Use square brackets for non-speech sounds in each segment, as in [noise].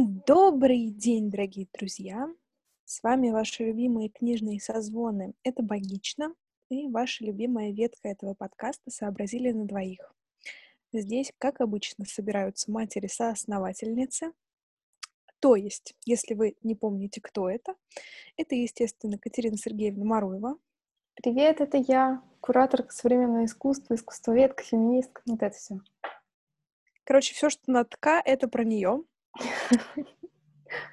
Добрый день, дорогие друзья! С вами ваши любимые книжные созвоны «Это богично» и ваша любимая ветка этого подкаста «Сообразили на двоих». Здесь, как обычно, собираются матери-соосновательницы. То есть, если вы не помните, кто это, это, естественно, Катерина Сергеевна Маруева. Привет, это я, куратор современного искусства, искусствоведка, феминистка, вот это все. Короче, все, что на ТК, это про нее.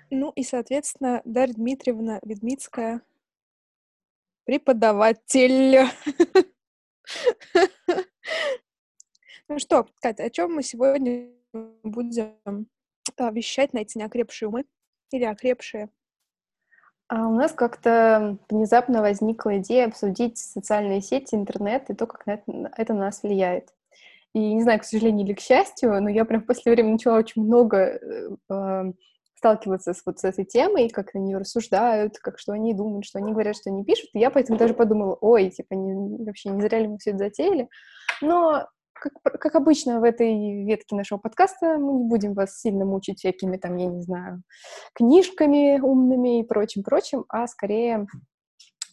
Ну и, соответственно, Дарья Дмитриевна Ведмицкая, преподаватель. [laughs] Ну что, Катя, о чем мы сегодня будем а, вещать на эти неокрепшие умы или окрепшие? А у нас как-то внезапно возникла идея обсудить социальные сети, интернет и то, как на это, это на нас влияет. И не знаю, к сожалению или к счастью, но я прям в последнее время начала очень много э, сталкиваться с вот с этой темой, как на нее рассуждают, как что они думают, что они говорят, что они пишут. И я поэтому даже подумала, ой, типа, не, вообще не зря ли мы все это затеяли. Но как, как обычно в этой ветке нашего подкаста, мы не будем вас сильно мучить всякими там, я не знаю, книжками умными и прочим-прочим, а скорее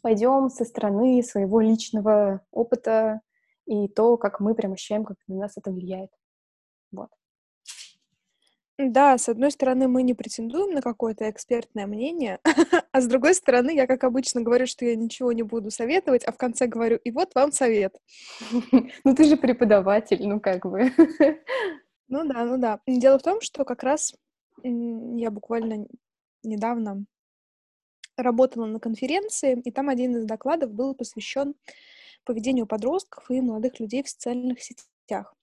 пойдем со стороны своего личного опыта, и то, как мы прям ощущаем, как на нас это влияет. Вот. Да, с одной стороны, мы не претендуем на какое-то экспертное мнение, [laughs] а с другой стороны, я, как обычно, говорю, что я ничего не буду советовать, а в конце говорю, и вот вам совет. [laughs] Ну, ты же преподаватель, ну, как бы. [laughs] Ну да, ну да. Дело в том, что как раз я буквально недавно работала на конференции, и там один из докладов был посвящен поведению подростков и молодых людей в социальных сетях.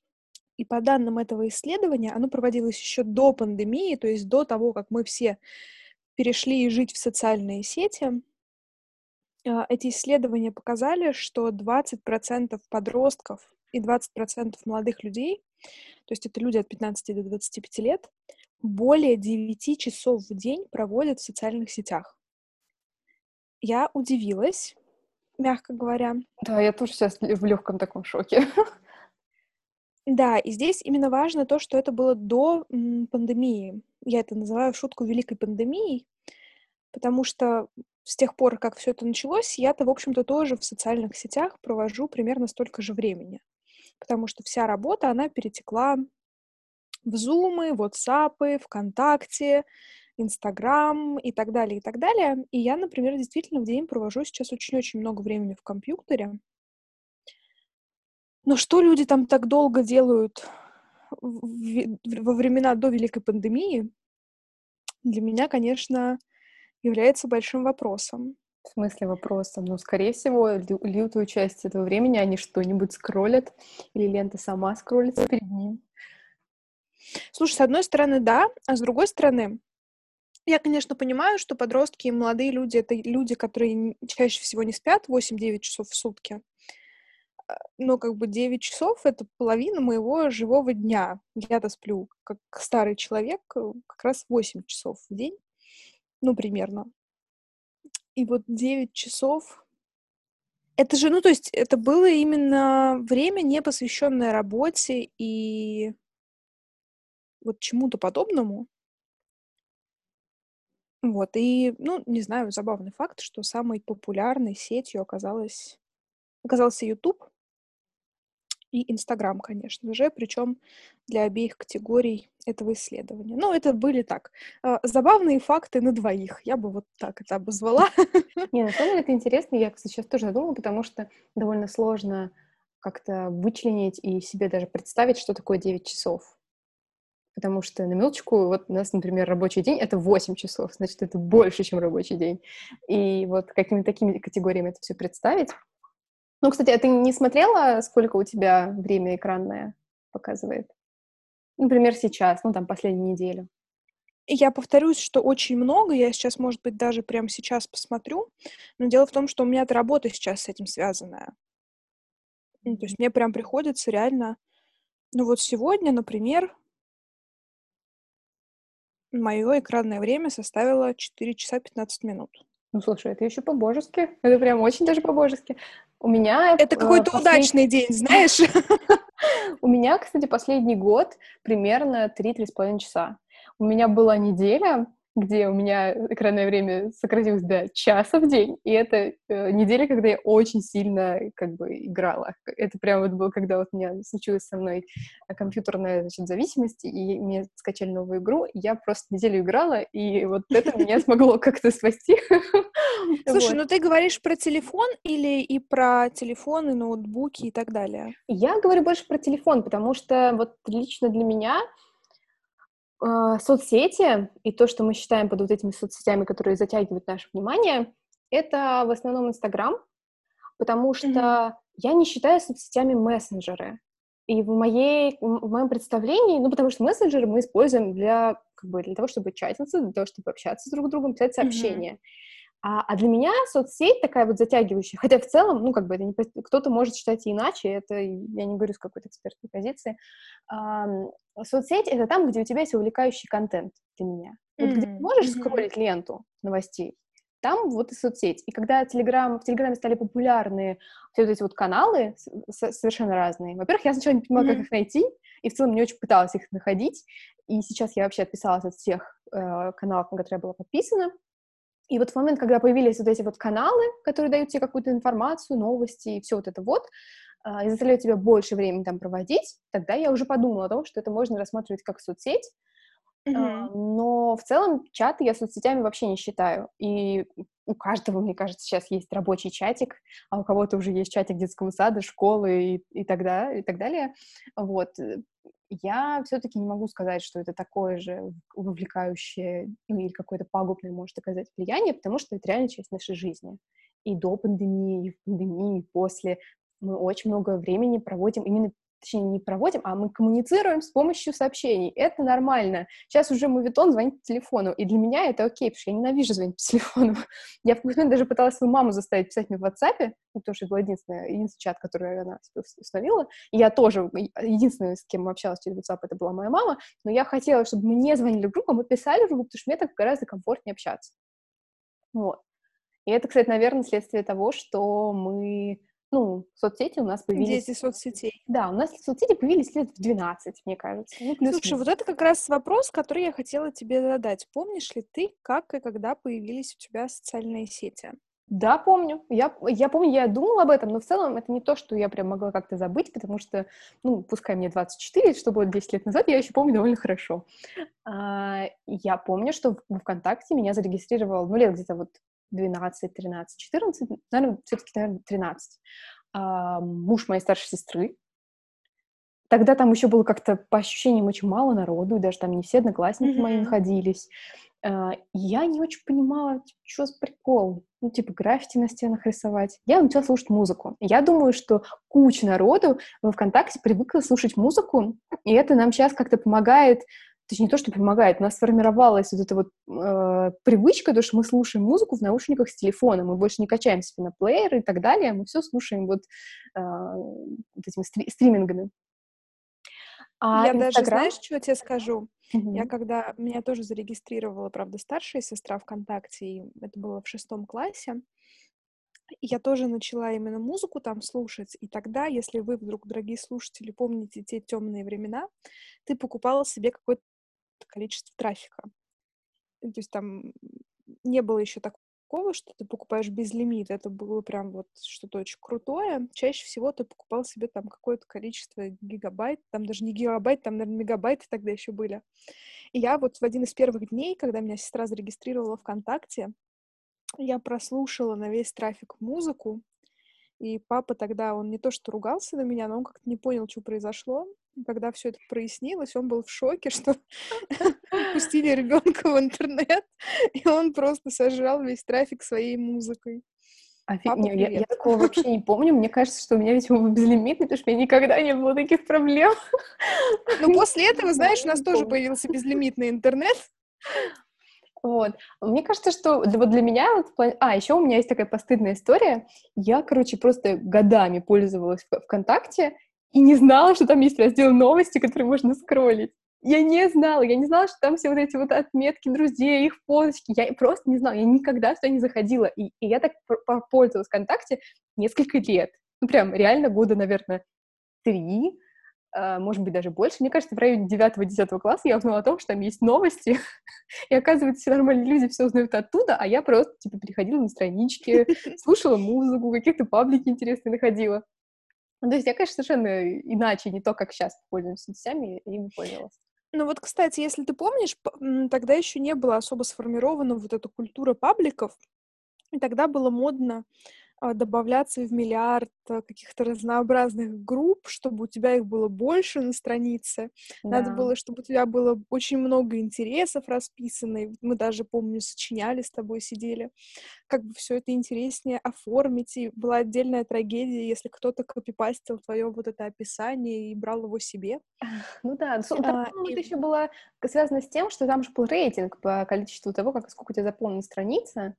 И по данным этого исследования, оно проводилось еще до пандемии, то есть до того, как мы все перешли жить в социальные сети. А, эти исследования показали, что 20% подростков и 20% молодых людей, то есть это люди от 15 до 25 лет, более 9 часов в день проводят в социальных сетях. Я удивилась, мягко говоря. Да, я тоже сейчас в легком таком шоке. [laughs] Да, и здесь именно важно то, что это было до пандемии. Я это называю шутку великой пандемией, потому что с тех пор, как все это началось, я-то, в общем-то, тоже в социальных сетях провожу примерно столько же времени. Потому что вся работа, она перетекла в Zoom, WhatsApp, ВКонтакте, Инстаграм и так далее, и так далее. И я, например, действительно в день провожу сейчас очень-очень много времени в компьютере. Но что люди там так долго делают во времена до Великой пандемии, для меня, конечно, является большим вопросом. В смысле вопросом? Ну, скорее всего, лютую часть этого времени они что-нибудь скроллят, или лента сама скроллится перед ним. Слушай, с одной стороны, да, а с другой стороны, я, конечно, понимаю, что подростки и молодые люди — это люди, которые чаще всего не спят 8-9 часов в сутки. А, но как бы 9 часов — это половина моего живого дня. Я-то сплю, как старый человек, э, как раз 8 часов в день, ну, примерно. И вот 9 часов — это же, ну, то есть это было именно время, не посвященное работе и вот чему-то подобному. Вот, и, ну, не знаю, забавный факт, что самой популярной сетью оказалась оказался YouTube и Инстаграм, конечно же, причем для обеих категорий этого исследования. Ну, это были так, э, забавные факты на двоих, я бы вот так это обозвала. [laughs] Не, на самом деле это интересно, я, кстати, сейчас тоже задумала, потому что довольно сложно как-то вычленить и себе даже представить, что такое 9 часов потому что на минуточку, вот у нас, например, рабочий день — это 8 часов, значит, это больше, чем рабочий день. И вот какими такими категориями это все представить. Ну, кстати, а ты не смотрела, сколько у тебя время экранное показывает? Например, сейчас, ну, там, последнюю неделю. Я повторюсь, что очень много. Я сейчас, может быть, даже прямо сейчас посмотрю. Но дело в том, что у меня эта работа сейчас с этим связанная. Ну, то есть мне прям приходится реально... Ну вот сегодня, например, Мое экранное время составило 4 часа 15 минут. Ну, слушай, это еще по-божески. Это прям очень даже по-божески. У меня... Это какой-то послед... удачный день, знаешь? [laughs] У меня, кстати, последний год примерно 3-3,5 часа. У меня была неделя, где у меня экранное время сократилось до часа в день, и это э, неделя, когда я очень сильно как бы играла. Это прям вот было, когда вот у меня случилась со мной компьютерная значит, зависимость, и мне скачали новую игру, и я просто неделю играла, и вот это меня [laughs] смогло как-то спасти. [laughs] Слушай, ну ты говоришь про телефон или и про телефоны, ноутбуки и так далее? Я говорю больше про телефон, потому что вот лично для меня соцсети и то, что мы считаем под вот этими соцсетями, которые затягивают наше внимание, это в основном Инстаграм, потому что mm-hmm. я не считаю соцсетями мессенджеры. И в, моей, в моем представлении, ну, потому что мессенджеры мы используем для, как бы, для того, чтобы чатиться, для того, чтобы общаться друг с другом, писать сообщения. Mm-hmm. А, а для меня соцсеть такая вот затягивающая, хотя в целом, ну, как бы это не... Кто-то может считать иначе, это я не говорю с какой-то экспертной позиции. А, соцсеть — это там, где у тебя есть увлекающий контент для меня. Вот mm-hmm. где ты можешь mm-hmm. скроллить ленту новостей, там вот и соцсеть. И когда Telegram, в Телеграме стали популярны все вот эти вот каналы совершенно разные, во-первых, я сначала не понимала, mm-hmm. как их найти, и в целом не очень пыталась их находить, и сейчас я вообще отписалась от всех э, каналов, на которые я была подписана, и вот в момент, когда появились вот эти вот каналы, которые дают тебе какую-то информацию, новости и все вот это вот, а, и заставляют тебя больше времени там проводить, тогда я уже подумала о том, что это можно рассматривать как соцсеть, mm-hmm. но в целом чаты я соцсетями вообще не считаю. И у каждого, мне кажется, сейчас есть рабочий чатик, а у кого-то уже есть чатик детского сада, школы и, и, так, да, и так далее. Вот я все-таки не могу сказать, что это такое же вовлекающее ну, или какое-то пагубное может оказать влияние, потому что это реально часть нашей жизни. И до пандемии, и в пандемии, и после мы очень много времени проводим именно точнее, не проводим, а мы коммуницируем с помощью сообщений. Это нормально. Сейчас уже мувитон звонит по телефону, и для меня это окей, потому что я ненавижу звонить по телефону. [laughs] Я в какой-то даже пыталась свою маму заставить писать мне в WhatsApp, потому что это был единственный, единственный чат, который она установила. И я тоже, единственная, с кем общалась через WhatsApp, это была моя мама, но я хотела, чтобы мне звонили в группу, а мы писали в группу, потому что мне так гораздо комфортнее общаться. Вот. И это, кстати, наверное, следствие того, что мы ну, соцсети у нас появились... Дети соцсетей. Да, у нас соцсети появились лет в 12, мне кажется. Ну, плюс Слушай, вот это как раз вопрос, который я хотела тебе задать. Помнишь ли ты, как и когда появились у тебя социальные сети? Да, помню. Я, я помню, я думала об этом, но в целом это не то, что я прям могла как-то забыть, потому что, ну, пускай мне 24, что было 10 лет назад, я еще помню довольно хорошо. А, я помню, что в ВКонтакте меня зарегистрировал, ну, лет где-то вот 12, 13, 14, наверное, все-таки, наверное, 13. А, муж моей старшей сестры. Тогда там еще было как-то по ощущениям очень мало народу, и даже там не все одноклассники mm-hmm. мои находились. А, я не очень понимала, типа, что за прикол. Ну, типа, граффити на стенах рисовать. Я начала слушать музыку. Я думаю, что куча народу в ВКонтакте привыкла слушать музыку, и это нам сейчас как-то помогает точнее, не то, что помогает, у нас сформировалась вот эта вот э, привычка, то, что мы слушаем музыку в наушниках с телефона, мы больше не качаем себе на плеер и так далее, мы все слушаем вот, э, вот этими стри- стримингами. А я Instagram... даже, знаешь, что я тебе скажу? Mm-hmm. Я когда... Меня тоже зарегистрировала, правда, старшая сестра ВКонтакте, и это было в шестом классе, я тоже начала именно музыку там слушать, и тогда, если вы вдруг, дорогие слушатели, помните те темные времена, ты покупала себе какой-то количество трафика. То есть там не было еще такого, что ты покупаешь без лимита. Это было прям вот что-то очень крутое. Чаще всего ты покупал себе там какое-то количество гигабайт, там даже не гигабайт, там, наверное, мегабайты тогда еще были. И я вот в один из первых дней, когда меня сестра зарегистрировала ВКонтакте, я прослушала на весь трафик музыку, и папа тогда, он не то что ругался на меня, но он как-то не понял, что произошло когда все это прояснилось, он был в шоке, [laughs] что пустили ребенка в интернет, [laughs] и он просто сожрал весь трафик своей музыкой. Офиг... Папа, я, я такого вообще не помню. Мне кажется, что у меня, видимо, безлимитный, потому что у меня никогда не было таких проблем. Ну, после этого, [laughs] знаешь, у нас тоже появился безлимитный интернет. Вот. Мне кажется, что вот для меня... Вот, а, еще у меня есть такая постыдная история. Я, короче, просто годами пользовалась ВКонтакте, и не знала, что там есть раздел новости, который можно скроллить. Я не знала, я не знала, что там все вот эти вот отметки друзей, их фоточки. Я просто не знала, я никогда сюда не заходила. И, и я так пользовалась ВКонтакте несколько лет. Ну, прям реально года, наверное, три. А, может быть, даже больше. Мне кажется, в районе 9-10 класса я узнала о том, что там есть новости, [laughs] и оказывается, все нормальные люди все узнают оттуда, а я просто, типа, переходила на странички, [laughs] слушала музыку, какие-то паблики интересные находила. Ну, то есть я, конечно, совершенно иначе, не то, как сейчас пользуемся сетями, ими пользовалась. Ну вот, кстати, если ты помнишь, тогда еще не было особо сформирована вот эта культура пабликов, и тогда было модно добавляться в миллиард а, каких-то разнообразных групп, чтобы у тебя их было больше на странице. Да. Надо было, чтобы у тебя было очень много интересов расписано. Мы даже, помню, сочиняли с тобой, сидели. Как бы все это интереснее оформить. И была отдельная трагедия, если кто-то копипастил твое вот это описание и брал его себе. Ну да, там, а, и... это еще было связано с тем, что там же был рейтинг по количеству того, как сколько у тебя заполнена страница.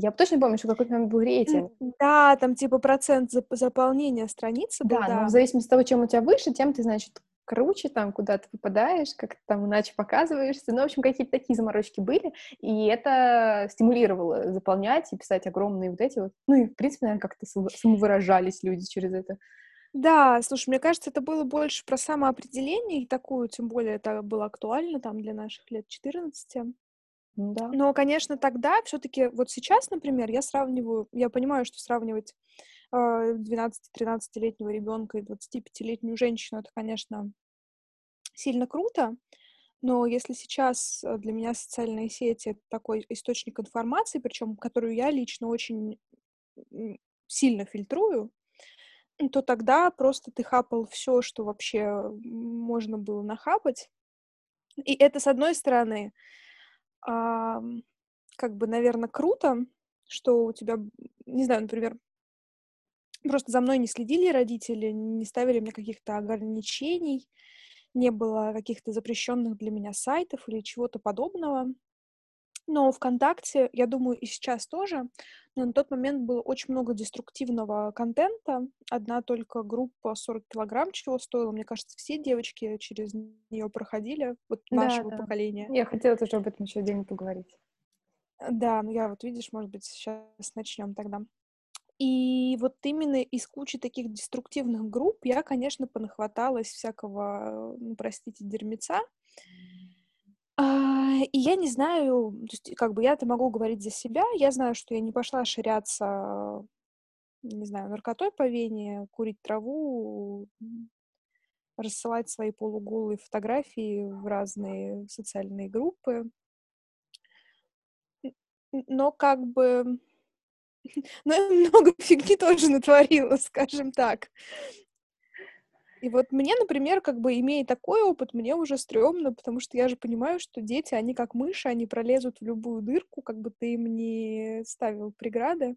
Я точно помню, что какой-то был рейтинг. Да, там типа процент зап- заполнения страницы был, да. да. но в зависимости от того, чем у тебя выше, тем ты, значит, круче там, куда ты попадаешь, как ты там иначе показываешься. Ну, в общем, какие-то такие заморочки были, и это стимулировало заполнять и писать огромные вот эти вот. Ну, и, в принципе, наверное, как-то самовыражались люди через это. Да, слушай, мне кажется, это было больше про самоопределение, и такую, тем более, это было актуально там для наших лет 14. Да. Но, конечно, тогда все-таки, вот сейчас, например, я сравниваю, я понимаю, что сравнивать э, 12-13-летнего ребенка и 25-летнюю женщину, это, конечно, сильно круто, но если сейчас э, для меня социальные сети это такой источник информации, причем которую я лично очень сильно фильтрую, то тогда просто ты хапал все, что вообще можно было нахапать. И это, с одной стороны, а, как бы, наверное, круто, что у тебя, не знаю, например, просто за мной не следили родители, не ставили мне каких-то ограничений, не было каких-то запрещенных для меня сайтов или чего-то подобного. Но ВКонтакте, я думаю, и сейчас тоже, но на тот момент было очень много деструктивного контента. Одна только группа 40 килограмм чего стоила. Мне кажется, все девочки через нее проходили, вот да, нашего да. поколения. Я хотела тоже об этом еще отдельно поговорить. Да, ну я вот, видишь, может быть, сейчас начнем тогда. И вот именно из кучи таких деструктивных групп я, конечно, понахваталась всякого, ну, простите, дерьмеца. А, и я не знаю, то есть, как бы я-то могу говорить за себя. Я знаю, что я не пошла ширяться, не знаю, наркотой по вене, курить траву, рассылать свои полуголые фотографии в разные социальные группы. Но как бы... [laughs] Но я много [laughs] фигни тоже натворила, скажем так. И вот мне, например, как бы имея такой опыт, мне уже стрёмно, потому что я же понимаю, что дети, они как мыши, они пролезут в любую дырку, как бы ты им не ставил преграды.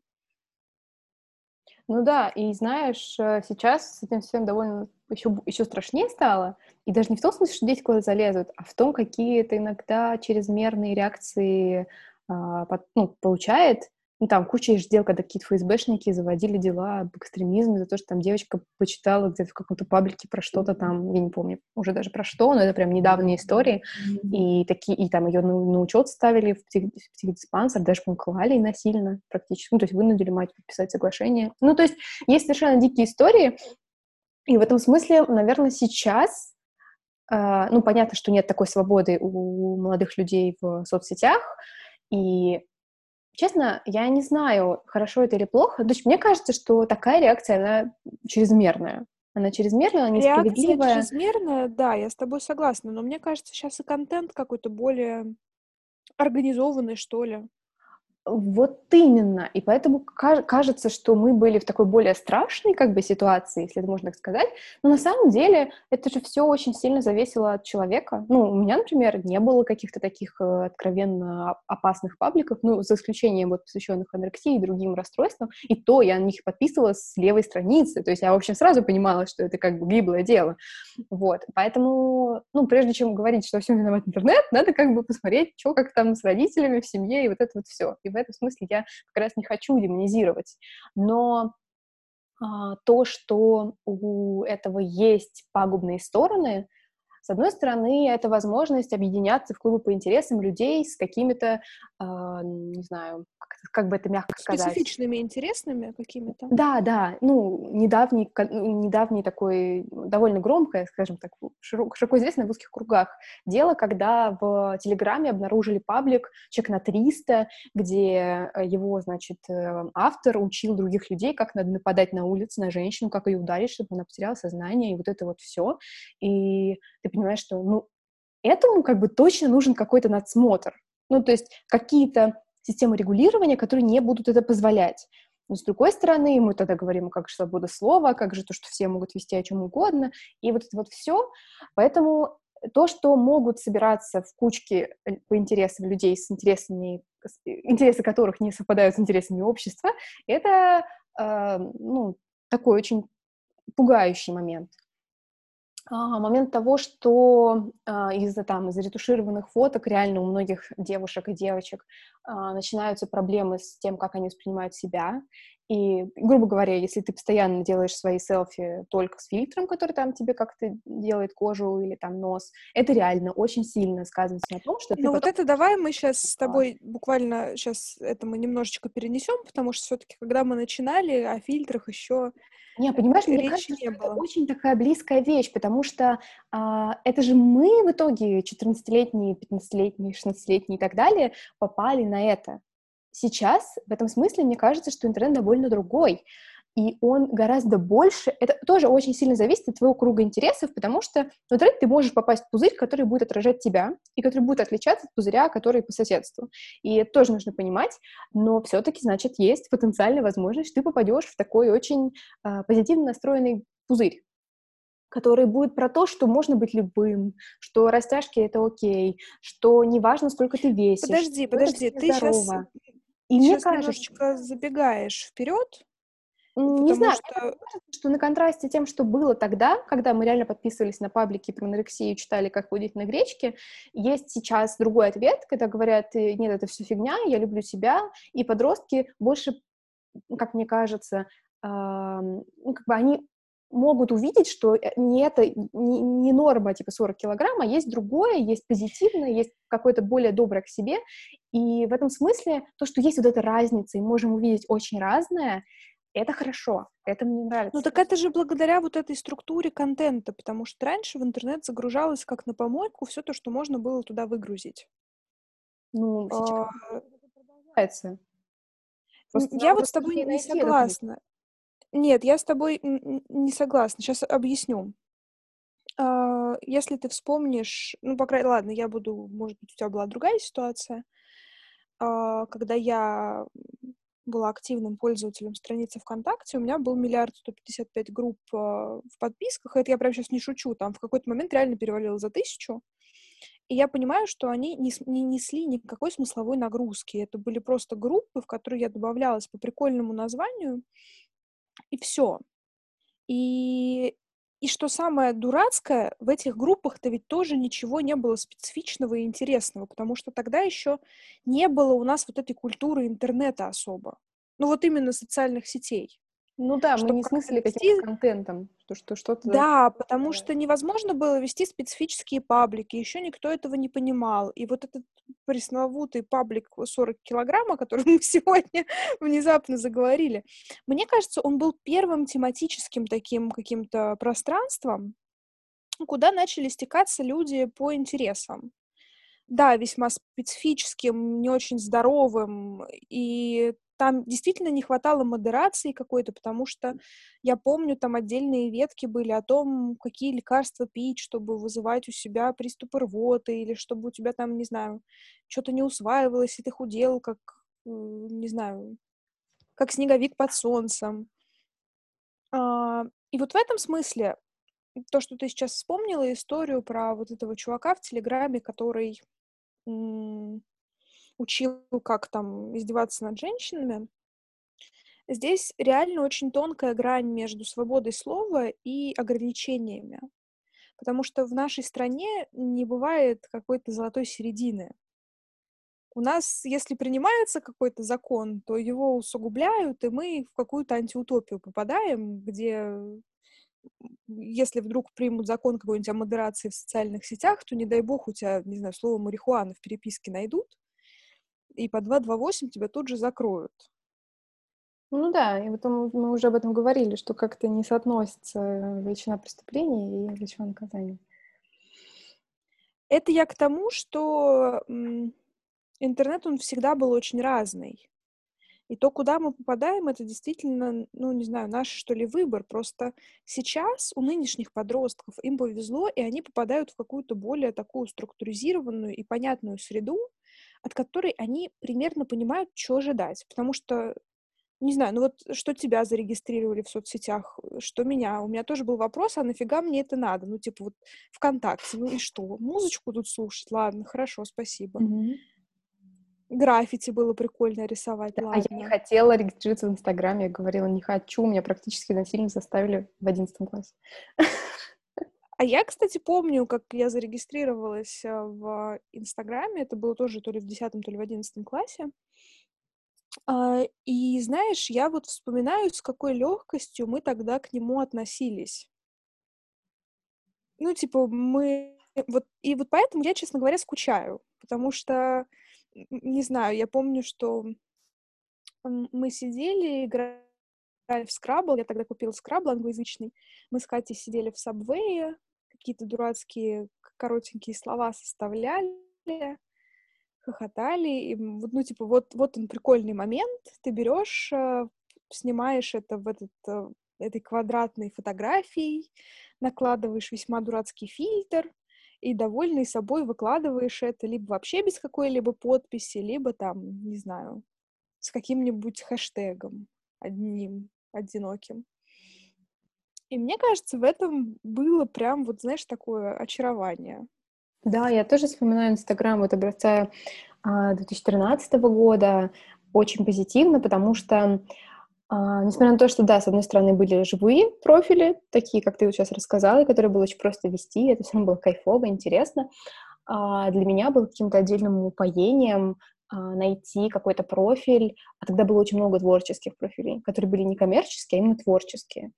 Ну да, и знаешь, э, сейчас с этим всем довольно еще, еще страшнее стало. И даже не в том смысле, что дети куда-то залезут, а в том, какие это иногда чрезмерные реакции а, ну, получает ну, там куча дел, когда какие-то ФСБшники заводили дела об экстремизме за то, что там девочка почитала где-то в каком-то паблике про что-то там, я не помню уже даже про что, но это прям недавние истории, и такие, и там ее на, на учет ставили в, псих, в психдиспансер, даже, по клали насильно практически, ну, то есть вынудили мать подписать соглашение. Ну, то есть есть совершенно дикие истории, и в этом смысле, наверное, сейчас Uh, ну, понятно, что нет такой свободы у молодых людей в соцсетях, и Честно, я не знаю, хорошо это или плохо. То есть мне кажется, что такая реакция, она чрезмерная. Она чрезмерная, она несправедливая. Реакция чрезмерная, да, я с тобой согласна. Но мне кажется, сейчас и контент какой-то более организованный, что ли. Вот именно. И поэтому кажется, что мы были в такой более страшной как бы ситуации, если это можно так сказать. Но на самом деле это же все очень сильно зависело от человека. Ну, у меня, например, не было каких-то таких э, откровенно опасных пабликов, ну, за исключением вот посвященных анорексии и другим расстройствам. И то я на них подписывалась с левой страницы. То есть я, в общем, сразу понимала, что это как бы гиблое дело. Вот. Поэтому, ну, прежде чем говорить, что все виноват интернет, надо как бы посмотреть, что как там с родителями в семье и вот это вот все. И в этом смысле я как раз не хочу демонизировать. Но а, то, что у этого есть пагубные стороны, С одной стороны, это возможность объединяться в клубы по интересам людей с какими-то, э, не знаю, как, как бы это мягко сказать. Специфичными, интересными какими-то. Да, да. Ну, недавний, недавний такой, довольно громкое, скажем так, широко, широко известное в узких кругах дело, когда в Телеграме обнаружили паблик «Человек на 300», где э, его, значит, э, автор учил других людей, как надо нападать на улице на женщину, как ее ударить, чтобы она потеряла сознание, и вот это вот все. И ты понимаешь, что, ну, этому как бы точно нужен какой-то надсмотр. Ну, то есть какие-то системы регулирования, которые не будут это позволять. Но с другой стороны, мы тогда говорим, как же свобода слова, как же то, что все могут вести о чем угодно, и вот это вот все. Поэтому то, что могут собираться в кучке э, по интересам людей с интересами, интересы которых не совпадают с интересами общества, это, э, ну, такой очень пугающий момент. А, момент того, что а, из-за там из-за ретушированных фоток реально у многих девушек и девочек а, начинаются проблемы с тем, как они воспринимают себя. И, грубо говоря, если ты постоянно делаешь свои селфи только с фильтром, который там тебе как-то делает кожу или там нос, это реально очень сильно сказывается на том, что ты Ну потом... вот это давай мы сейчас с тобой буквально сейчас это мы немножечко перенесем, потому что все-таки, когда мы начинали, о фильтрах еще не, понимаешь, мне кажется, что это очень такая близкая вещь, потому что а, это же мы в итоге, 14-летние, 15-летние, 16-летние и так далее, попали на это. Сейчас, в этом смысле, мне кажется, что интернет довольно другой и он гораздо больше, это тоже очень сильно зависит от твоего круга интересов, потому что в интернет ты можешь попасть в пузырь, который будет отражать тебя, и который будет отличаться от пузыря, который по соседству. И это тоже нужно понимать, но все-таки, значит, есть потенциальная возможность, что ты попадешь в такой очень э, позитивно настроенный пузырь который будет про то, что можно быть любым, что растяжки — это окей, что неважно, сколько ты весишь. Подожди, подожди, ты сейчас, и сейчас мне кажется, немножечко забегаешь вперед, не знаю, что... Кажется, что на контрасте тем, что было тогда, когда мы реально подписывались на паблики про анорексию, читали, как худеть на гречке, есть сейчас другой ответ, когда говорят, «Э, нет, это все фигня, я люблю себя, и подростки больше, как мне кажется, ну, как бы они могут увидеть, что э, не это не, не норма типа 40 килограмм, а есть другое, есть позитивное, есть какое-то более доброе к себе. И в этом смысле то, что есть вот эта разница, и можем увидеть очень разное, это хорошо, это мне нравится. Ну так это же благодаря вот этой структуре контента, потому что раньше в интернет загружалось как на помойку все то, что можно было туда выгрузить. Ну, сейчас а... продолжается. Просто я вот с тобой не согласна. Нет, я с тобой не согласна. Сейчас объясню. А, если ты вспомнишь, ну, по крайней ладно, я буду, может быть, у тебя была другая ситуация, а, когда я была активным пользователем страницы ВКонтакте, у меня был миллиард сто пятьдесят пять групп э, в подписках. Это я прям сейчас не шучу. Там в какой-то момент реально перевалило за тысячу. И я понимаю, что они не, не несли никакой смысловой нагрузки. Это были просто группы, в которые я добавлялась по прикольному названию, и все. И и что самое дурацкое, в этих группах-то ведь тоже ничего не было специфичного и интересного, потому что тогда еще не было у нас вот этой культуры интернета особо. Ну вот именно социальных сетей. Ну да, мы не смыслили каким-то контентом, что, что что-то... Да, потому что невозможно было вести специфические паблики, еще никто этого не понимал. И вот этот пресловутый паблик 40 килограмм, о котором [laughs] мы сегодня внезапно заговорили, мне кажется, он был первым тематическим таким каким-то пространством, куда начали стекаться люди по интересам да, весьма специфическим, не очень здоровым, и там действительно не хватало модерации какой-то, потому что я помню, там отдельные ветки были о том, какие лекарства пить, чтобы вызывать у себя приступы рвоты, или чтобы у тебя там, не знаю, что-то не усваивалось, и ты худел, как, не знаю, как снеговик под солнцем. А, и вот в этом смысле то, что ты сейчас вспомнила историю про вот этого чувака в Телеграме, который учил, как там издеваться над женщинами. Здесь реально очень тонкая грань между свободой слова и ограничениями. Потому что в нашей стране не бывает какой-то золотой середины. У нас, если принимается какой-то закон, то его усугубляют, и мы в какую-то антиутопию попадаем, где если вдруг примут закон какой-нибудь о модерации в социальных сетях, то, не дай бог, у тебя, не знаю, слово марихуана в переписке найдут, и по 228 тебя тут же закроют. Ну да, и вот мы уже об этом говорили, что как-то не соотносится величина преступления и величина наказания. Это я к тому, что интернет, он всегда был очень разный. И то, куда мы попадаем, это действительно, ну, не знаю, наш, что ли, выбор. Просто сейчас у нынешних подростков им повезло, и они попадают в какую-то более такую структуризированную и понятную среду, от которой они примерно понимают, что ожидать. Потому что, не знаю, ну вот что тебя зарегистрировали в соцсетях, что меня. У меня тоже был вопрос, а нафига мне это надо? Ну, типа вот ВКонтакте, ну и что? Музычку тут слушать? Ладно, хорошо, спасибо. Mm-hmm. Граффити было прикольно рисовать, да, ладно. А я не хотела регистрироваться в Инстаграме, я говорила, не хочу, меня практически насильно заставили в одиннадцатом классе. А я, кстати, помню, как я зарегистрировалась э, в Инстаграме, это было тоже то ли в десятом, то ли в одиннадцатом классе. А, и знаешь, я вот вспоминаю, с какой легкостью мы тогда к нему относились. Ну, типа, мы... Вот, и вот поэтому я, честно говоря, скучаю, потому что не знаю, я помню, что мы сидели, играли в скрабл, я тогда купила скрабл англоязычный, мы с Катей сидели в сабвее, какие-то дурацкие коротенькие слова составляли, хохотали, и, ну, типа, вот, вот он прикольный момент, ты берешь, э, снимаешь это в этот, э, этой квадратной фотографией, накладываешь весьма дурацкий фильтр, и довольный собой выкладываешь это либо вообще без какой-либо подписи, либо там, не знаю, с каким-нибудь хэштегом одним, одиноким. И мне кажется, в этом было прям, вот знаешь, такое очарование. Да, я тоже вспоминаю Инстаграм вот образца 2013 а, года очень позитивно, потому что а, несмотря на то, что, да, с одной стороны, были живые профили, такие, как ты вот сейчас рассказала, которые было очень просто вести, это все равно было кайфово, интересно, а для меня было каким-то отдельным упоением найти какой-то профиль, а тогда было очень много творческих профилей, которые были не коммерческие, а именно творческие.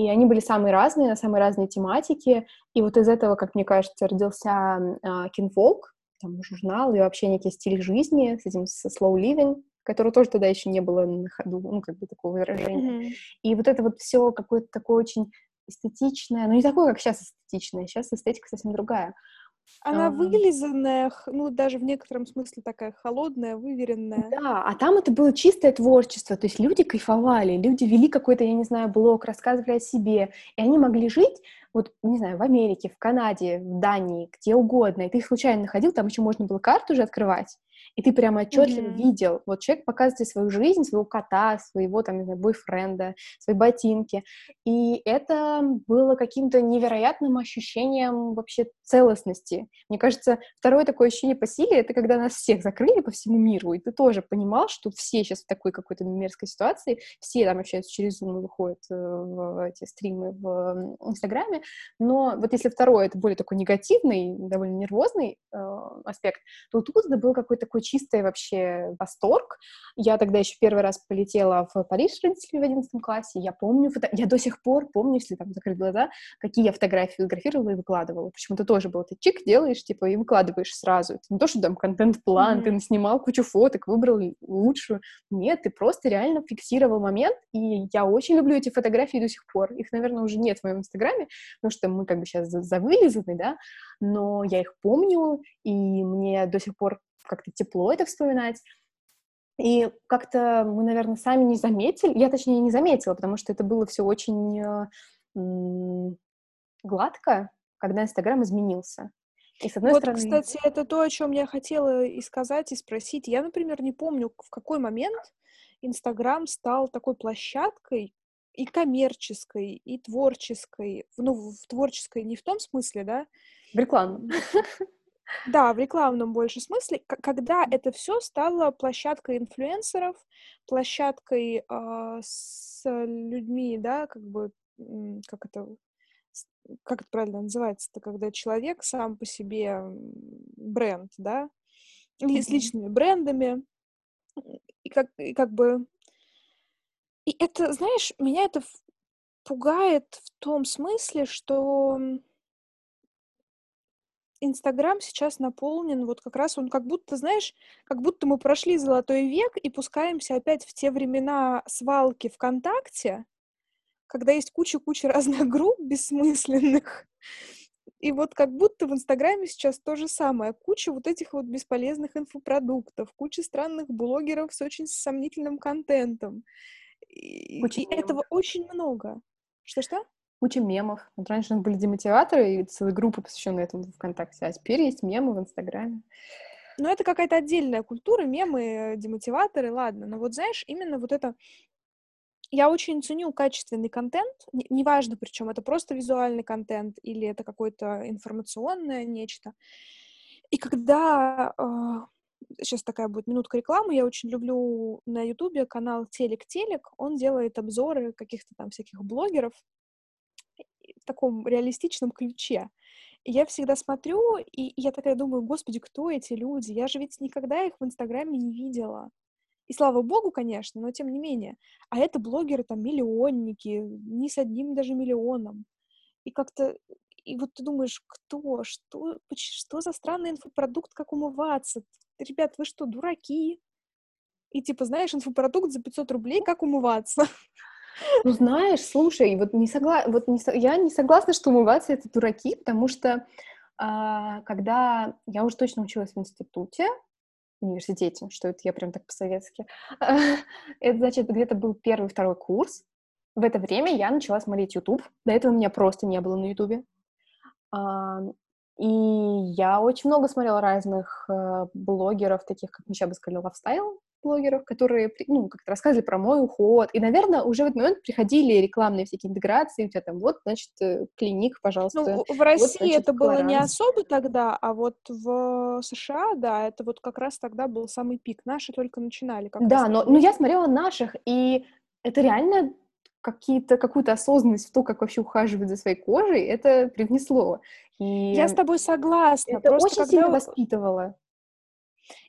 И они были самые разные, на самые разные тематики, и вот из этого, как мне кажется, родился Кинфолк, там журнал и вообще некий стиль жизни с этим, со slow living, которого тоже тогда еще не было на ходу, ну, как бы такого выражения. Mm-hmm. И вот это вот все какое-то такое очень эстетичное, ну, не такое, как сейчас эстетичное, сейчас эстетика совсем другая. Она а... вылизанная, ну, даже в некотором смысле такая холодная, выверенная. Да, а там это было чистое творчество, то есть люди кайфовали, люди вели какой-то, я не знаю, блог, рассказывали о себе, и они могли жить, вот, не знаю, в Америке, в Канаде, в Дании, где угодно, и ты их случайно находил, там еще можно было карту уже открывать, и ты прямо отчетливо mm-hmm. видел, вот человек показывает тебе свою жизнь, своего кота, своего, там, не знаю, бойфренда, свои ботинки, и это было каким-то невероятным ощущением вообще целостности. Мне кажется, второе такое ощущение по силе, это когда нас всех закрыли по всему миру, и ты тоже понимал, что все сейчас в такой какой-то мерзкой ситуации, все там общаются через Zoom и выходят э, в эти стримы в Инстаграме, но вот если второе, это более такой негативный, довольно нервозный э, аспект, то тут это был какой-то такой чистый вообще восторг. Я тогда еще первый раз полетела в Париж с родителями в 11 классе. Я помню, фото... я до сих пор помню, если там закрыть глаза, какие я фотографии фотографировала и выкладывала. Почему-то тоже было. Ты чик делаешь, типа, и выкладываешь сразу. Это не то, что там контент-план, mm-hmm. ты снимал кучу фоток, выбрал лучшую. Нет, ты просто реально фиксировал момент, и я очень люблю эти фотографии до сих пор. Их, наверное, уже нет в моем инстаграме, потому что мы как бы сейчас завылизаны, да, но я их помню, и мне до сих пор как-то тепло это вспоминать. И как-то мы, наверное, сами не заметили, я точнее не заметила, потому что это было все очень э, гладко, когда Инстаграм изменился. И с одной вот, стороны... кстати, это то, о чем я хотела и сказать, и спросить. Я, например, не помню, в какой момент Инстаграм стал такой площадкой и коммерческой, и творческой. Ну, в творческой не в том смысле, да? В рекламном. Да, в рекламном больше смысле, когда это все стало площадкой инфлюенсеров, площадкой э, с людьми, да, как бы, как это, как это правильно называется-то, когда человек сам по себе бренд, да, или с личными брендами, и как, и как бы, и это, знаешь, меня это пугает в том смысле, что Инстаграм сейчас наполнен, вот как раз он как будто, знаешь, как будто мы прошли золотой век и пускаемся опять в те времена свалки ВКонтакте, когда есть куча-куча [laughs] разных групп бессмысленных. И вот как будто в Инстаграме сейчас то же самое. Куча вот этих вот бесполезных инфопродуктов, куча странных блогеров с очень сомнительным контентом. И, и этого очень много. Что-что? Куча мемов. Вот раньше у нас были демотиваторы и целые группы, посвященные этому ВКонтакте, а теперь есть мемы в Инстаграме. Ну, это какая-то отдельная культура, мемы, демотиваторы, ладно. Но вот знаешь, именно вот это я очень ценю качественный контент, неважно причем, это просто визуальный контент или это какое-то информационное нечто. И когда сейчас такая будет минутка рекламы, я очень люблю на Ютубе канал Телек Телек, он делает обзоры каких-то там всяких блогеров таком реалистичном ключе. И я всегда смотрю, и я такая думаю, господи, кто эти люди? Я же ведь никогда их в Инстаграме не видела. И слава богу, конечно, но тем не менее. А это блогеры там миллионники, не с одним даже миллионом. И как-то и вот ты думаешь, кто, что, что за странный инфопродукт, как умываться? Ребят, вы что, дураки? И типа, знаешь, инфопродукт за 500 рублей, как умываться? [laughs] Ну, знаешь, слушай, вот, не согла... вот не... я не согласна, что умываться — это дураки, потому что а, когда я уже точно училась в институте, университете, что это я прям так по-советски. [laughs] это, значит, где-то был первый-второй курс. В это время я начала смотреть YouTube. До этого меня просто не было на YouTube. И я очень много смотрела разных э, блогеров, таких, как Миша бы сказала, лайфстайл блогеров, которые, ну, как-то рассказывали про мой уход. И, наверное, уже в этот момент приходили рекламные всякие интеграции, у тебя там, вот, значит, э, клиник, пожалуйста. Ну, в России вот, значит, это было не особо тогда, а вот в США, да, это вот как раз тогда был самый пик. Наши только начинали. Как да, но, но я смотрела наших, и это реально какие-то, какую-то осознанность в то, как вообще ухаживать за своей кожей, это привнесло. И я с тобой согласна. Это Просто очень когда... сильно воспитывало.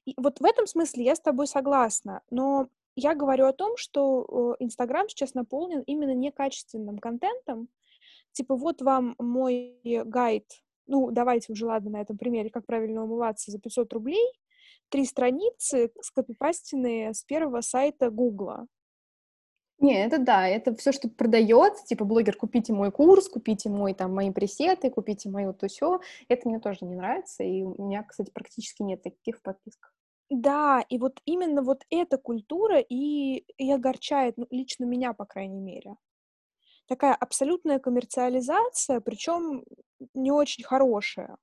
И вот в этом смысле я с тобой согласна, но я говорю о том, что Инстаграм сейчас наполнен именно некачественным контентом. Типа, вот вам мой гайд, ну, давайте уже, ладно, на этом примере, как правильно умываться за 500 рублей, три страницы скопипастенные с первого сайта Гугла. Не, это да, это все, что продается, типа блогер, купите мой курс, купите мой там мои пресеты, купите мою то все. Это мне тоже не нравится, и у меня, кстати, практически нет таких подписок. Да, и вот именно вот эта культура и, и огорчает, ну, лично меня, по крайней мере. Такая абсолютная коммерциализация, причем не очень хорошая.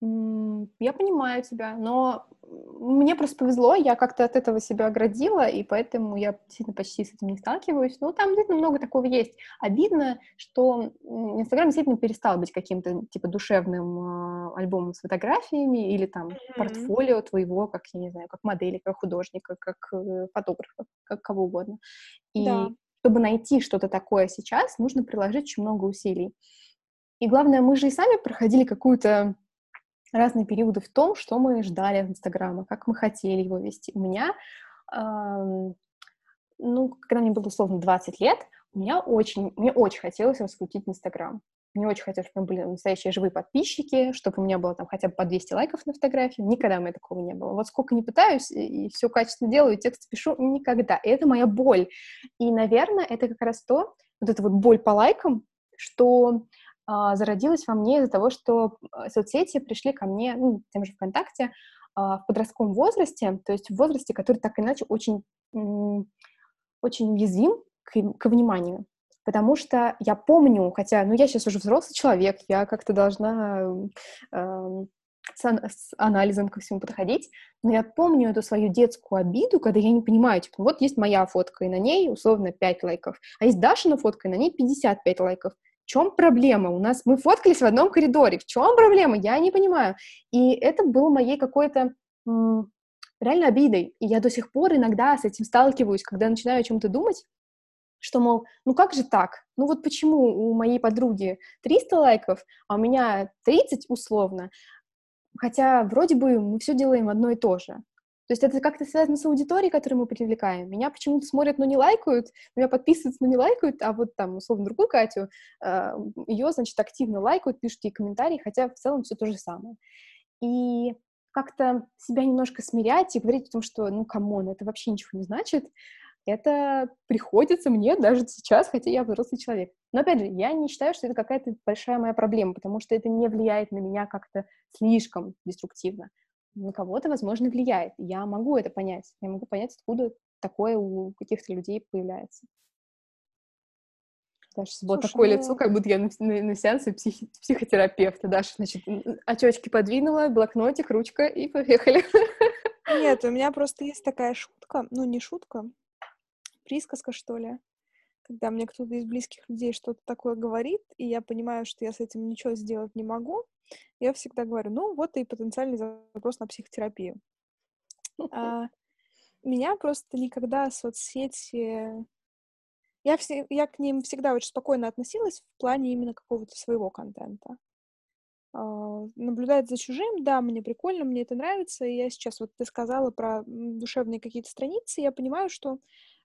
Я понимаю тебя, но мне просто повезло, я как-то от этого себя оградила, и поэтому я действительно почти с этим не сталкиваюсь. Ну, там действительно много такого есть. Обидно, что Инстаграм действительно перестал быть каким-то, типа, душевным э, альбомом с фотографиями или там mm-hmm. портфолио твоего, как, я не знаю, как модели, как художника, как э, фотографа, как кого угодно. И да. чтобы найти что-то такое сейчас, нужно приложить очень много усилий. И главное, мы же и сами проходили какую-то разные периоды в том, что мы ждали от Инстаграма, как мы хотели его вести. У меня, э, ну, когда мне было условно 20 лет, у меня очень, мне очень хотелось раскрутить Инстаграм. Мне очень хотелось, чтобы были настоящие живые подписчики, чтобы у меня было там хотя бы по 200 лайков на фотографии. Никогда у меня такого не было. Вот сколько не пытаюсь, и, все качественно делаю, и текст пишу, никогда. И это моя боль. И, наверное, это как раз то, вот эта вот боль по лайкам, что зародилась во мне из-за того, что а, соцсети пришли ко мне, ну, тем же ВКонтакте, а, в подростковом возрасте, то есть в возрасте, который так иначе очень, очень уязвим к, к вниманию. Потому что я помню, хотя, ну, я сейчас уже взрослый человек, я как-то должна э, с, с анализом ко всему подходить, но я помню эту свою детскую обиду, когда я не понимаю, типа, вот есть моя фотка, и на ней условно 5 лайков, а есть Дашина фотка, и на ней 55 лайков чем проблема? У нас мы фоткались в одном коридоре. В чем проблема? Я не понимаю. И это было моей какой-то м- реально обидой. И я до сих пор иногда с этим сталкиваюсь, когда начинаю о чем-то думать, что, мол, ну как же так? Ну вот почему у моей подруги 300 лайков, а у меня 30 условно? Хотя вроде бы мы все делаем одно и то же. То есть это как-то связано с аудиторией, которую мы привлекаем. Меня почему-то смотрят, но не лайкают, меня подписываются, но не лайкают, а вот там, условно, другую Катю, э, ее, значит, активно лайкают, пишут ей комментарии, хотя в целом все то же самое. И как-то себя немножко смирять и говорить о том, что, ну, come on, это вообще ничего не значит, это приходится мне даже сейчас, хотя я взрослый человек. Но, опять же, я не считаю, что это какая-то большая моя проблема, потому что это не влияет на меня как-то слишком деструктивно. На кого-то, возможно, влияет. Я могу это понять. Я могу понять, откуда такое у каких-то людей появляется. Даша, вот такое ну... лицо, как будто я на, на, на сеансе психи, психотерапевта. Даша, значит, очечки подвинула, блокнотик, ручка, и поехали. [laughs] Нет, у меня просто есть такая шутка, ну, не шутка, присказка, что ли, когда мне кто-то из близких людей что-то такое говорит, и я понимаю, что я с этим ничего сделать не могу, я всегда говорю, ну, вот и потенциальный запрос на психотерапию. А, меня просто никогда соцсети я, все, я к ним всегда очень спокойно относилась в плане именно какого-то своего контента. Uh, наблюдать за чужим, да, мне прикольно, мне это нравится, и я сейчас, вот ты сказала про душевные какие-то страницы, я понимаю, что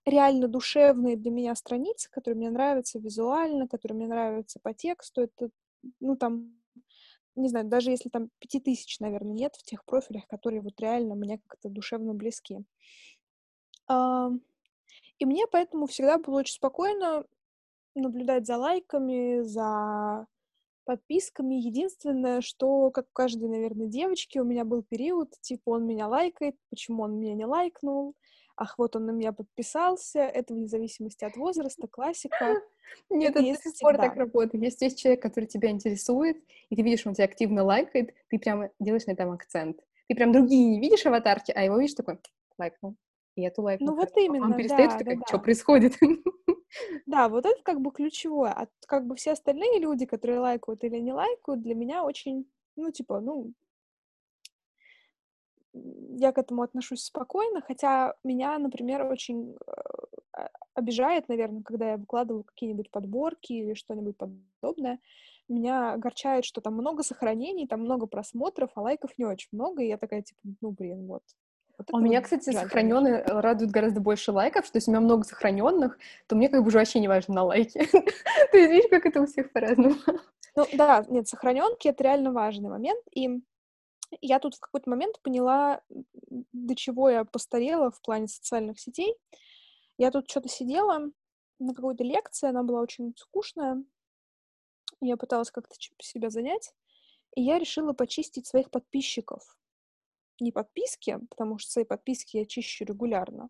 реально душевные для меня страницы, которые мне нравятся визуально, которые мне нравятся по тексту, это, ну, там, не знаю, даже если там пяти тысяч, наверное, нет в тех профилях, которые вот реально мне как-то душевно близки. Uh, и мне поэтому всегда было очень спокойно наблюдать за лайками, за подписками. Единственное, что, как у каждой, наверное, девочки, у меня был период, типа, он меня лайкает, почему он меня не лайкнул, ах, вот он на меня подписался, это вне зависимости от возраста, классика. [laughs] Нет, это, это до сих пор так работает. Если есть человек, который тебя интересует, и ты видишь, он тебя активно лайкает, ты прямо делаешь на этом акцент. Ты прям другие не видишь аватарки, а его видишь такой, лайкнул. И эту лайк. Ну вот именно, Он перестает, да, такая, да, что да. происходит? [laughs] Да, вот это как бы ключевое. А как бы все остальные люди, которые лайкают или не лайкают, для меня очень, ну, типа, ну, я к этому отношусь спокойно, хотя меня, например, очень э, обижает, наверное, когда я выкладываю какие-нибудь подборки или что-нибудь подобное. Меня огорчает, что там много сохранений, там много просмотров, а лайков не очень много, и я такая, типа, ну, блин, вот, вот у меня, кстати, жаль, сохраненные конечно. радуют гораздо больше лайков, что если у меня много сохраненных, то мне как бы уже вообще не важно на лайки. [laughs] То есть видишь, как это у всех по-разному. Ну да, нет, сохраненки это реально важный момент. И я тут в какой-то момент поняла, до чего я постарела в плане социальных сетей. Я тут что-то сидела на какой-то лекции, она была очень скучная. Я пыталась как-то себя занять. И я решила почистить своих подписчиков не подписки, потому что свои подписки я чищу регулярно,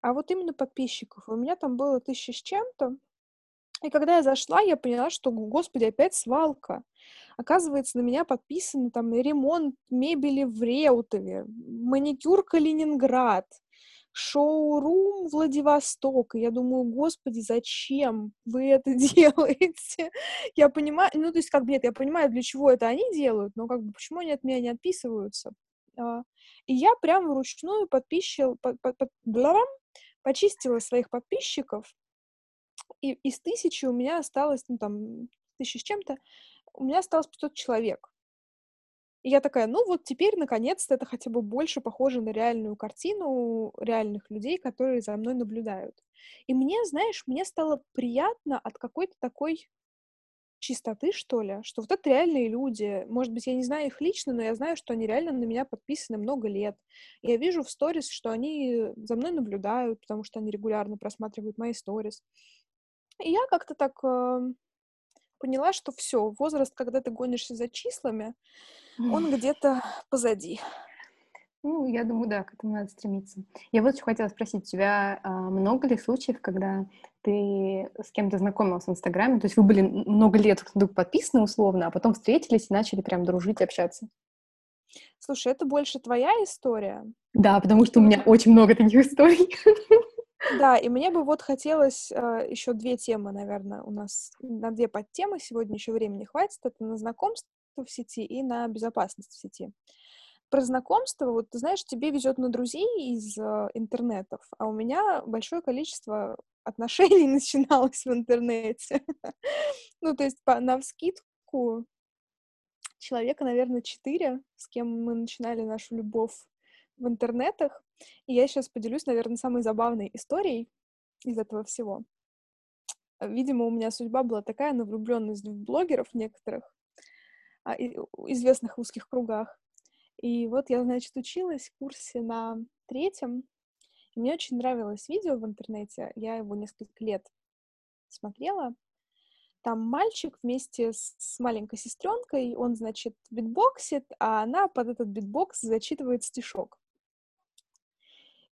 а вот именно подписчиков. У меня там было тысяча с чем-то. И когда я зашла, я поняла, что, господи, опять свалка. Оказывается, на меня подписаны там ремонт мебели в Реутове, маникюр Калининград, шоурум Владивосток. И я думаю, господи, зачем вы это [laughs] делаете? Я понимаю, ну, то есть, как бы, нет, я понимаю, для чего это они делают, но как бы, почему они от меня не отписываются? А, и я прям вручную подписчил, под, под, под, почистила своих подписчиков, и из тысячи у меня осталось, ну, там, тысячи с чем-то, у меня осталось 500 человек. И я такая, ну вот теперь, наконец-то, это хотя бы больше похоже на реальную картину реальных людей, которые за мной наблюдают. И мне, знаешь, мне стало приятно от какой-то такой чистоты, что ли, что вот это реальные люди. Может быть, я не знаю их лично, но я знаю, что они реально на меня подписаны много лет. Я вижу в сторис, что они за мной наблюдают, потому что они регулярно просматривают мои сторис. И я как-то так э, поняла, что все, возраст, когда ты гонишься за числами, он где-то позади. Ну, я думаю, да, к этому надо стремиться. Я вот еще хотела спросить, у тебя а, много ли случаев, когда ты с кем-то знакомился в Инстаграме, то есть вы были много лет друг подписаны условно, а потом встретились и начали прям дружить, общаться? Слушай, это больше твоя история? Да, потому что у меня очень много таких [laughs] историй. Да, и мне бы вот хотелось э, еще две темы, наверное, у нас на две подтемы сегодня еще времени хватит. Это на знакомство в сети и на безопасность в сети про знакомство, вот ты знаешь, тебе везет на друзей из э, интернетов, а у меня большое количество отношений [laughs] начиналось в интернете. ну, то есть по, на вскидку человека, наверное, четыре, с кем мы начинали нашу любовь в интернетах, и я сейчас поделюсь, наверное, самой забавной историей из этого всего. Видимо, у меня судьба была такая на влюбленность в блогеров некоторых, а, известных в узких кругах. И вот я, значит, училась в курсе на третьем, и мне очень нравилось видео в интернете, я его несколько лет смотрела. Там мальчик вместе с маленькой сестренкой, он, значит, битбоксит, а она под этот битбокс зачитывает стишок.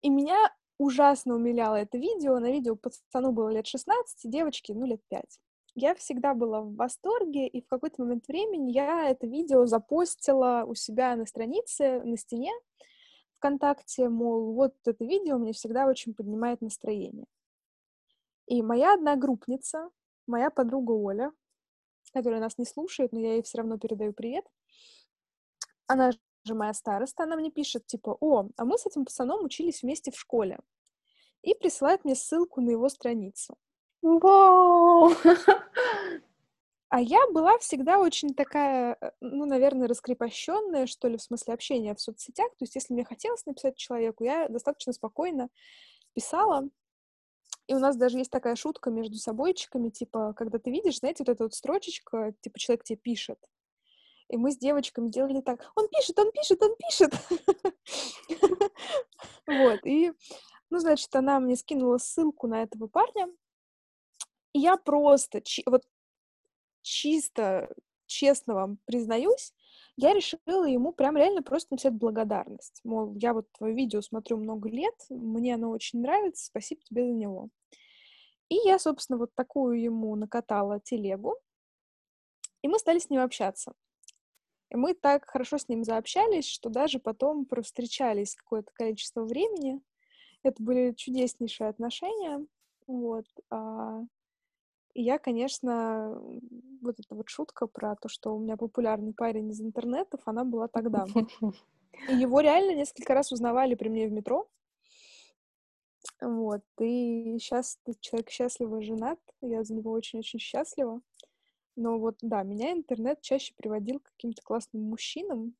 И меня ужасно умиляло это видео. На видео пацану было лет 16, девочке, ну, лет 5. Я всегда была в восторге, и в какой-то момент времени я это видео запостила у себя на странице, на стене ВКонтакте, мол, вот это видео мне всегда очень поднимает настроение. И моя одногруппница, моя подруга Оля, которая нас не слушает, но я ей все равно передаю привет, она же моя староста, она мне пишет, типа, о, а мы с этим пацаном учились вместе в школе. И присылает мне ссылку на его страницу. Вау! А я была всегда очень такая, э, ну, наверное, раскрепощенная, что ли, в смысле общения в соцсетях. То есть, если мне хотелось написать человеку, я достаточно спокойно писала. И у нас даже есть такая шутка между собойчиками, типа, когда ты видишь, знаете, вот эта вот строчечка, типа, человек тебе пишет. И мы с девочками делали так, он пишет, он пишет, он пишет. [laughs] Вот, и, ну, значит, она мне скинула ссылку на этого парня, и я просто, вот чисто, честно вам признаюсь, я решила ему прям реально просто написать благодарность. Мол, я вот твое видео смотрю много лет, мне оно очень нравится, спасибо тебе за него. И я, собственно, вот такую ему накатала телегу, и мы стали с ним общаться. И мы так хорошо с ним заобщались, что даже потом провстречались какое-то количество времени. Это были чудеснейшие отношения. Вот. А, и я, конечно, вот эта вот шутка про то, что у меня популярный парень из интернетов, она была тогда. И его реально несколько раз узнавали при мне в метро. Вот. И сейчас человек счастливо женат. Я за него очень-очень счастлива. Но вот, да, меня интернет чаще приводил к каким-то классным мужчинам,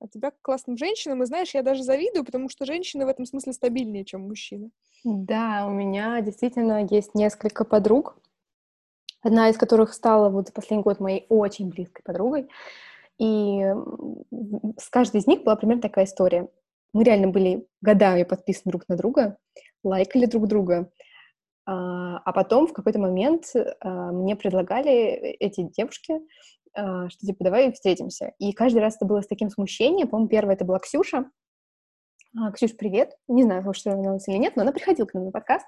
а тебя к классным женщинам. И знаешь, я даже завидую, потому что женщины в этом смысле стабильнее, чем мужчины. Да, у меня действительно есть несколько подруг, одна из которых стала вот за последний год моей очень близкой подругой. И с каждой из них была примерно такая история. Мы реально были годами подписаны друг на друга, лайкали друг друга. А, а потом в какой-то момент а, мне предлагали эти девушки, а, что типа давай встретимся. И каждый раз это было с таким смущением. По-моему, первая это была Ксюша. Ксюш, привет. Не знаю, что она или нет, но она приходила к нам на подкаст.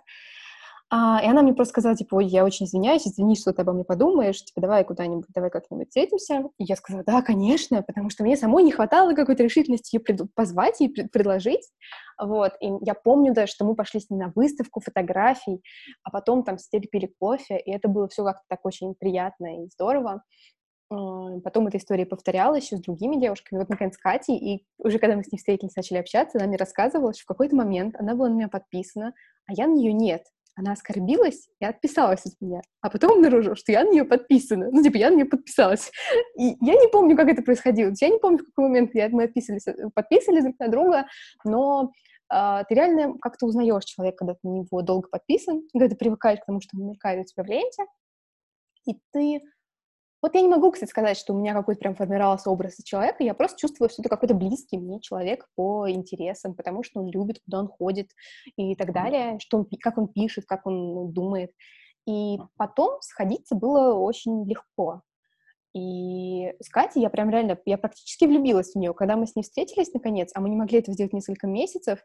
А, и она мне просто сказала, типа, ой, я очень извиняюсь, извини, что ты обо мне подумаешь, типа, давай куда-нибудь, давай как-нибудь встретимся. И я сказала, да, конечно, потому что мне самой не хватало какой-то решительности ее позвать и пред... предложить. Вот, и я помню даже, что мы пошли с ней на выставку фотографий, а потом там сидели, пили кофе, и это было все как-то так очень приятно и здорово. Потом эта история повторялась еще с другими девушками. Вот, наконец, Катей, и уже когда мы с ней встретились, начали общаться, она мне рассказывала, что в какой-то момент она была на меня подписана, а я на нее нет она оскорбилась и отписалась от меня. А потом обнаружила, что я на нее подписана. Ну, типа, я на нее подписалась. И я не помню, как это происходило. Я не помню, в какой момент я, мы отписались, подписались друг на друга, но э, ты реально как-то узнаешь человека, когда ты на него долго подписан, когда ты привыкаешь к тому, что он мелькает у тебя в ленте, и ты вот я не могу, кстати, сказать, что у меня какой-то прям формировался образ человека, я просто чувствую, что это какой-то близкий мне человек по интересам, потому что он любит, куда он ходит и так далее, что он, как он пишет, как он думает. И потом сходиться было очень легко. И с Катей я прям реально, я практически влюбилась в нее. Когда мы с ней встретились, наконец, а мы не могли это сделать несколько месяцев,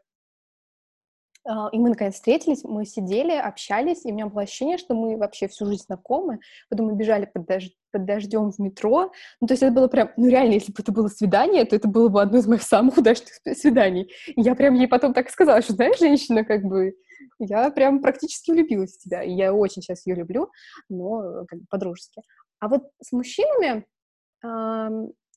и мы, наконец, встретились, мы сидели, общались, и у меня было ощущение, что мы вообще всю жизнь знакомы. Потом мы бежали под, дож... под дождем в метро. Ну, то есть это было прям, ну, реально, если бы это было свидание, то это было бы одно из моих самых удачных свиданий. И я прям ей потом так сказала, что, знаешь, женщина, как бы, я прям практически влюбилась в тебя. И я очень сейчас ее люблю, но как бы по-дружески. А вот с мужчинами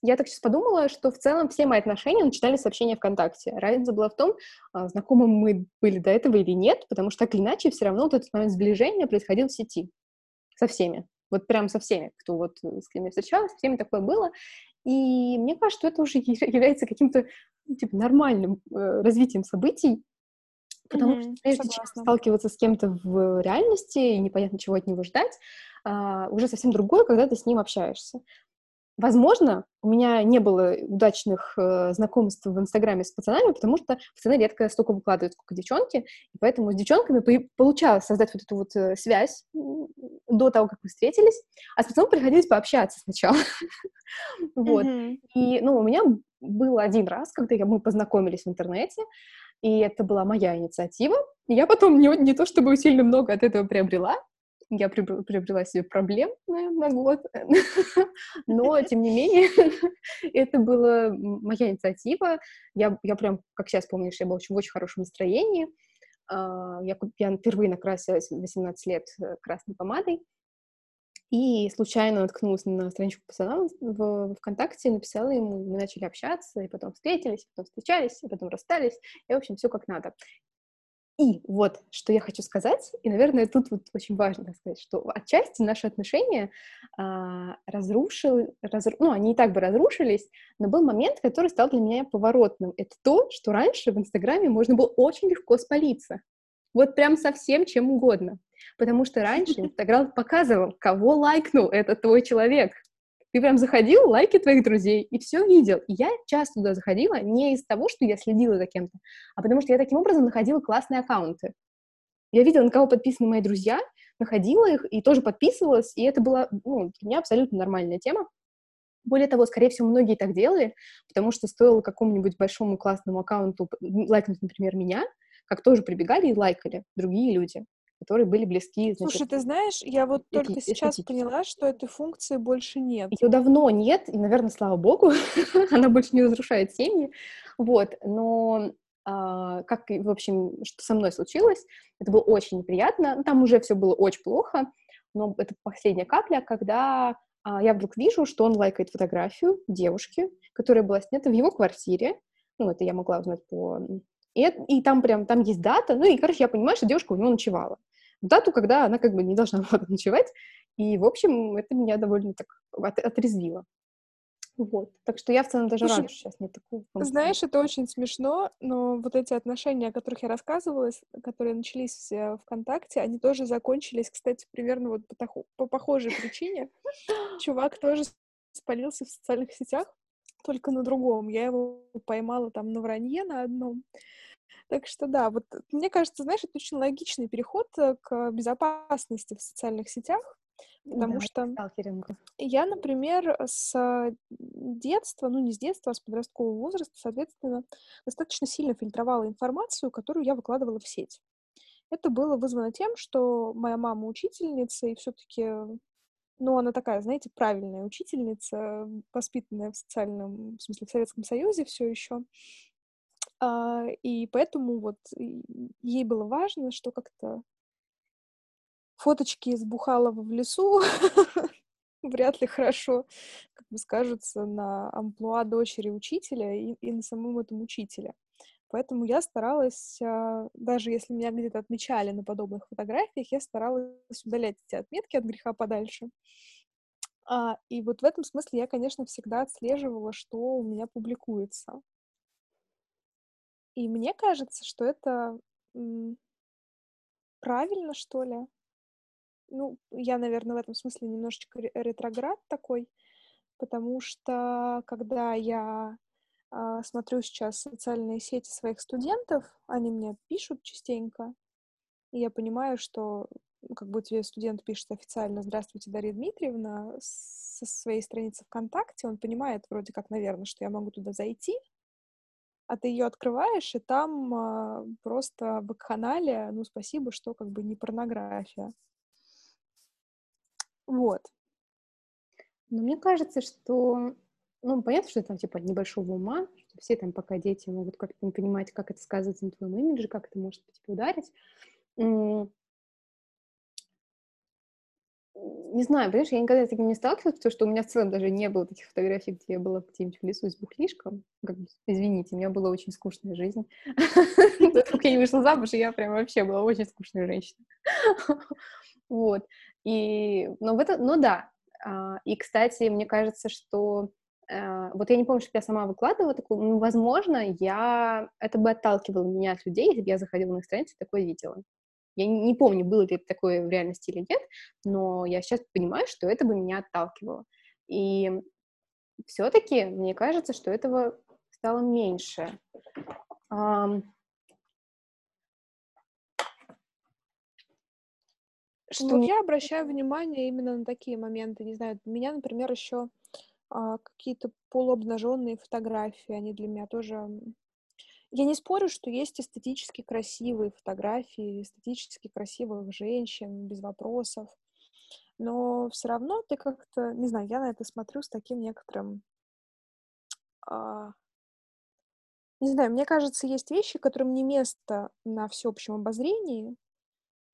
я так сейчас подумала, что в целом все мои отношения начинались с общения ВКонтакте. Разница была в том, а, знакомы мы были до этого или нет, потому что так или иначе все равно вот этот момент сближения происходил в сети со всеми. Вот прям со всеми, кто вот с кем я встречалась, со всеми такое было. И мне кажется, что это уже [laughs] является каким-то ну, типа, нормальным э, развитием событий, потому mm-hmm, что прежде согласна. чем сталкиваться с кем-то в реальности и непонятно, чего от него ждать, э, уже совсем другое, когда ты с ним общаешься. Возможно, у меня не было удачных э, знакомств в Инстаграме с пацанами, потому что пацаны редко столько выкладывают, сколько девчонки, и поэтому с девчонками по- получалось создать вот эту вот э, связь до того, как мы встретились, а с пацаном приходилось пообщаться сначала. [laughs] Вот. И, ну, у меня был один раз, когда мы познакомились в интернете, и это была моя инициатива. И я потом не, не то чтобы сильно много от этого приобрела, я приобрела себе проблем на, на год, [laughs] но, [laughs] тем не менее, [laughs] это была моя инициатива. Я, я прям, как сейчас помнишь, я была в очень хорошем настроении. А, я, я впервые накрасилась в 18 лет э, красной помадой, и случайно наткнулась на страничку пацана в ВКонтакте, написала ему, мы начали общаться, и потом встретились, потом встречались, и потом расстались, и, в общем, все как надо. И вот, что я хочу сказать, и, наверное, тут вот очень важно сказать, что отчасти наши отношения а, разрушил, разру... ну, они и так бы разрушились, но был момент, который стал для меня поворотным. Это то, что раньше в Инстаграме можно было очень легко спалиться. Вот прям совсем чем угодно. Потому что раньше [laughs] Инстаграм показывал, кого лайкнул этот твой человек. Ты прям заходил, лайки твоих друзей, и все видел. И я часто туда заходила не из того, что я следила за кем-то, а потому что я таким образом находила классные аккаунты. Я видела, на кого подписаны мои друзья, находила их и тоже подписывалась, и это была ну, для меня абсолютно нормальная тема. Более того, скорее всего, многие так делали, потому что стоило какому-нибудь большому классному аккаунту лайкнуть, например, меня, как тоже прибегали и лайкали другие люди которые были близки. Значит, Слушай, ты знаешь, я вот только сейчас поняла, что этой функции больше нет. Ее давно нет, и, наверное, слава богу, [laughs] она больше не разрушает семьи. Вот, но а, как, в общем, что со мной случилось, это было очень неприятно. Ну, там уже все было очень плохо, но это последняя капля, когда а, я вдруг вижу, что он лайкает фотографию девушки, которая была снята в его квартире. Ну, это я могла узнать по и, и там прям, там есть дата, ну и, короче, я понимаю, что девушка у него ночевала дату, когда она как бы не должна [laughs] была ночевать. И, в общем, это меня довольно так от, отрезвило. Вот. Так что я в целом даже Слушай, что сейчас нет такого. Знаешь, это очень смешно, но вот эти отношения, о которых я рассказывала, которые начались в ВКонтакте, они тоже закончились, кстати, примерно вот по, по похожей причине. [laughs] Чувак тоже спалился в социальных сетях, только на другом. Я его поймала там на вранье на одном. Так что да, вот мне кажется, знаешь, это очень логичный переход э, к безопасности в социальных сетях, потому да, что я, например, с детства, ну не с детства, а с подросткового возраста, соответственно, достаточно сильно фильтровала информацию, которую я выкладывала в сеть. Это было вызвано тем, что моя мама учительница, и все-таки, ну, она такая, знаете, правильная учительница, воспитанная в социальном, в смысле, в Советском Союзе все еще. А, и поэтому вот ей было важно, что как-то фоточки из Бухалова в лесу [laughs] вряд ли хорошо, как бы скажутся, на амплуа дочери учителя и, и на самом этом учителе. Поэтому я старалась, а, даже если меня где-то отмечали на подобных фотографиях, я старалась удалять эти отметки от греха подальше. А, и вот в этом смысле я, конечно, всегда отслеживала, что у меня публикуется. И мне кажется, что это правильно, что ли. Ну, я, наверное, в этом смысле немножечко ретроград такой, потому что когда я а, смотрю сейчас социальные сети своих студентов, они мне пишут частенько, и я понимаю, что как бы тебе студент пишет официально «Здравствуйте, Дарья Дмитриевна» со своей страницы ВКонтакте, он понимает вроде как, наверное, что я могу туда зайти, а ты ее открываешь, и там а, просто бакханалия, ну, спасибо, что как бы не порнография. Вот. Но мне кажется, что, ну, понятно, что там, типа, небольшого ума, что все там пока дети могут как-то не понимать, как это сказывается на твоем имидже, как это может, типа, ударить не знаю, понимаешь, я никогда с таким не сталкивалась, потому что у меня в целом даже не было таких фотографий, где я была где-нибудь в лесу с бухлишком. Как извините, у меня была очень скучная жизнь. [laughs] Только я не вышла замуж, и я прям вообще была очень скучная женщина. [laughs] Вот. И, ну, в это, ну да. А, и, кстати, мне кажется, что э, вот я не помню, что я сама выкладывала такую, ну, возможно, я это бы отталкивало меня от людей, если бы я заходила на их страницу и такое видела. Я не, помню, было ли это такое в реальности или нет, но я сейчас понимаю, что это бы меня отталкивало. И все-таки мне кажется, что этого стало меньше. Что вот я обращаю внимание именно на такие моменты. Не знаю, меня, например, еще а, какие-то полуобнаженные фотографии, они для меня тоже... Я не спорю, что есть эстетически красивые фотографии, эстетически красивых женщин, без вопросов. Но все равно ты как-то, не знаю, я на это смотрю с таким некоторым... А... Не знаю, мне кажется, есть вещи, которым не место на всеобщем обозрении,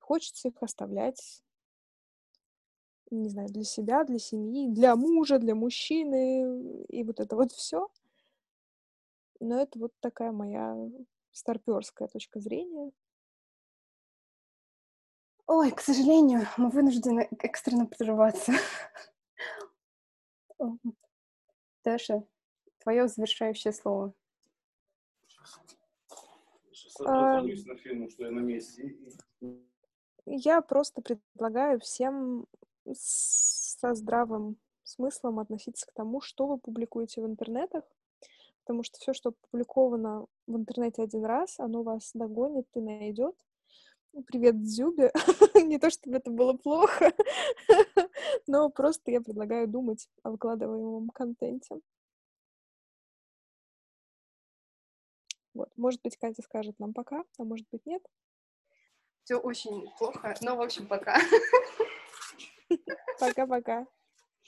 Хочется их оставлять, не знаю, для себя, для семьи, для мужа, для мужчины, и вот это вот все. Но это вот такая моя старперская точка зрения. Ой, к сожалению, мы вынуждены экстренно прерваться. [laughs] Даша, твое завершающее слово. Сейчас а... на фильм, что я на месте. Я просто предлагаю всем со здравым смыслом относиться к тому, что вы публикуете в интернетах, потому что все, что опубликовано в интернете один раз, оно вас догонит и найдет. Ну, привет, Дзюбе. [laughs] Не то, чтобы это было плохо, [laughs] но просто я предлагаю думать о выкладываемом контенте. Вот. Может быть, Катя скажет нам пока, а может быть, нет все очень плохо. Но, в общем, пока. Пока-пока.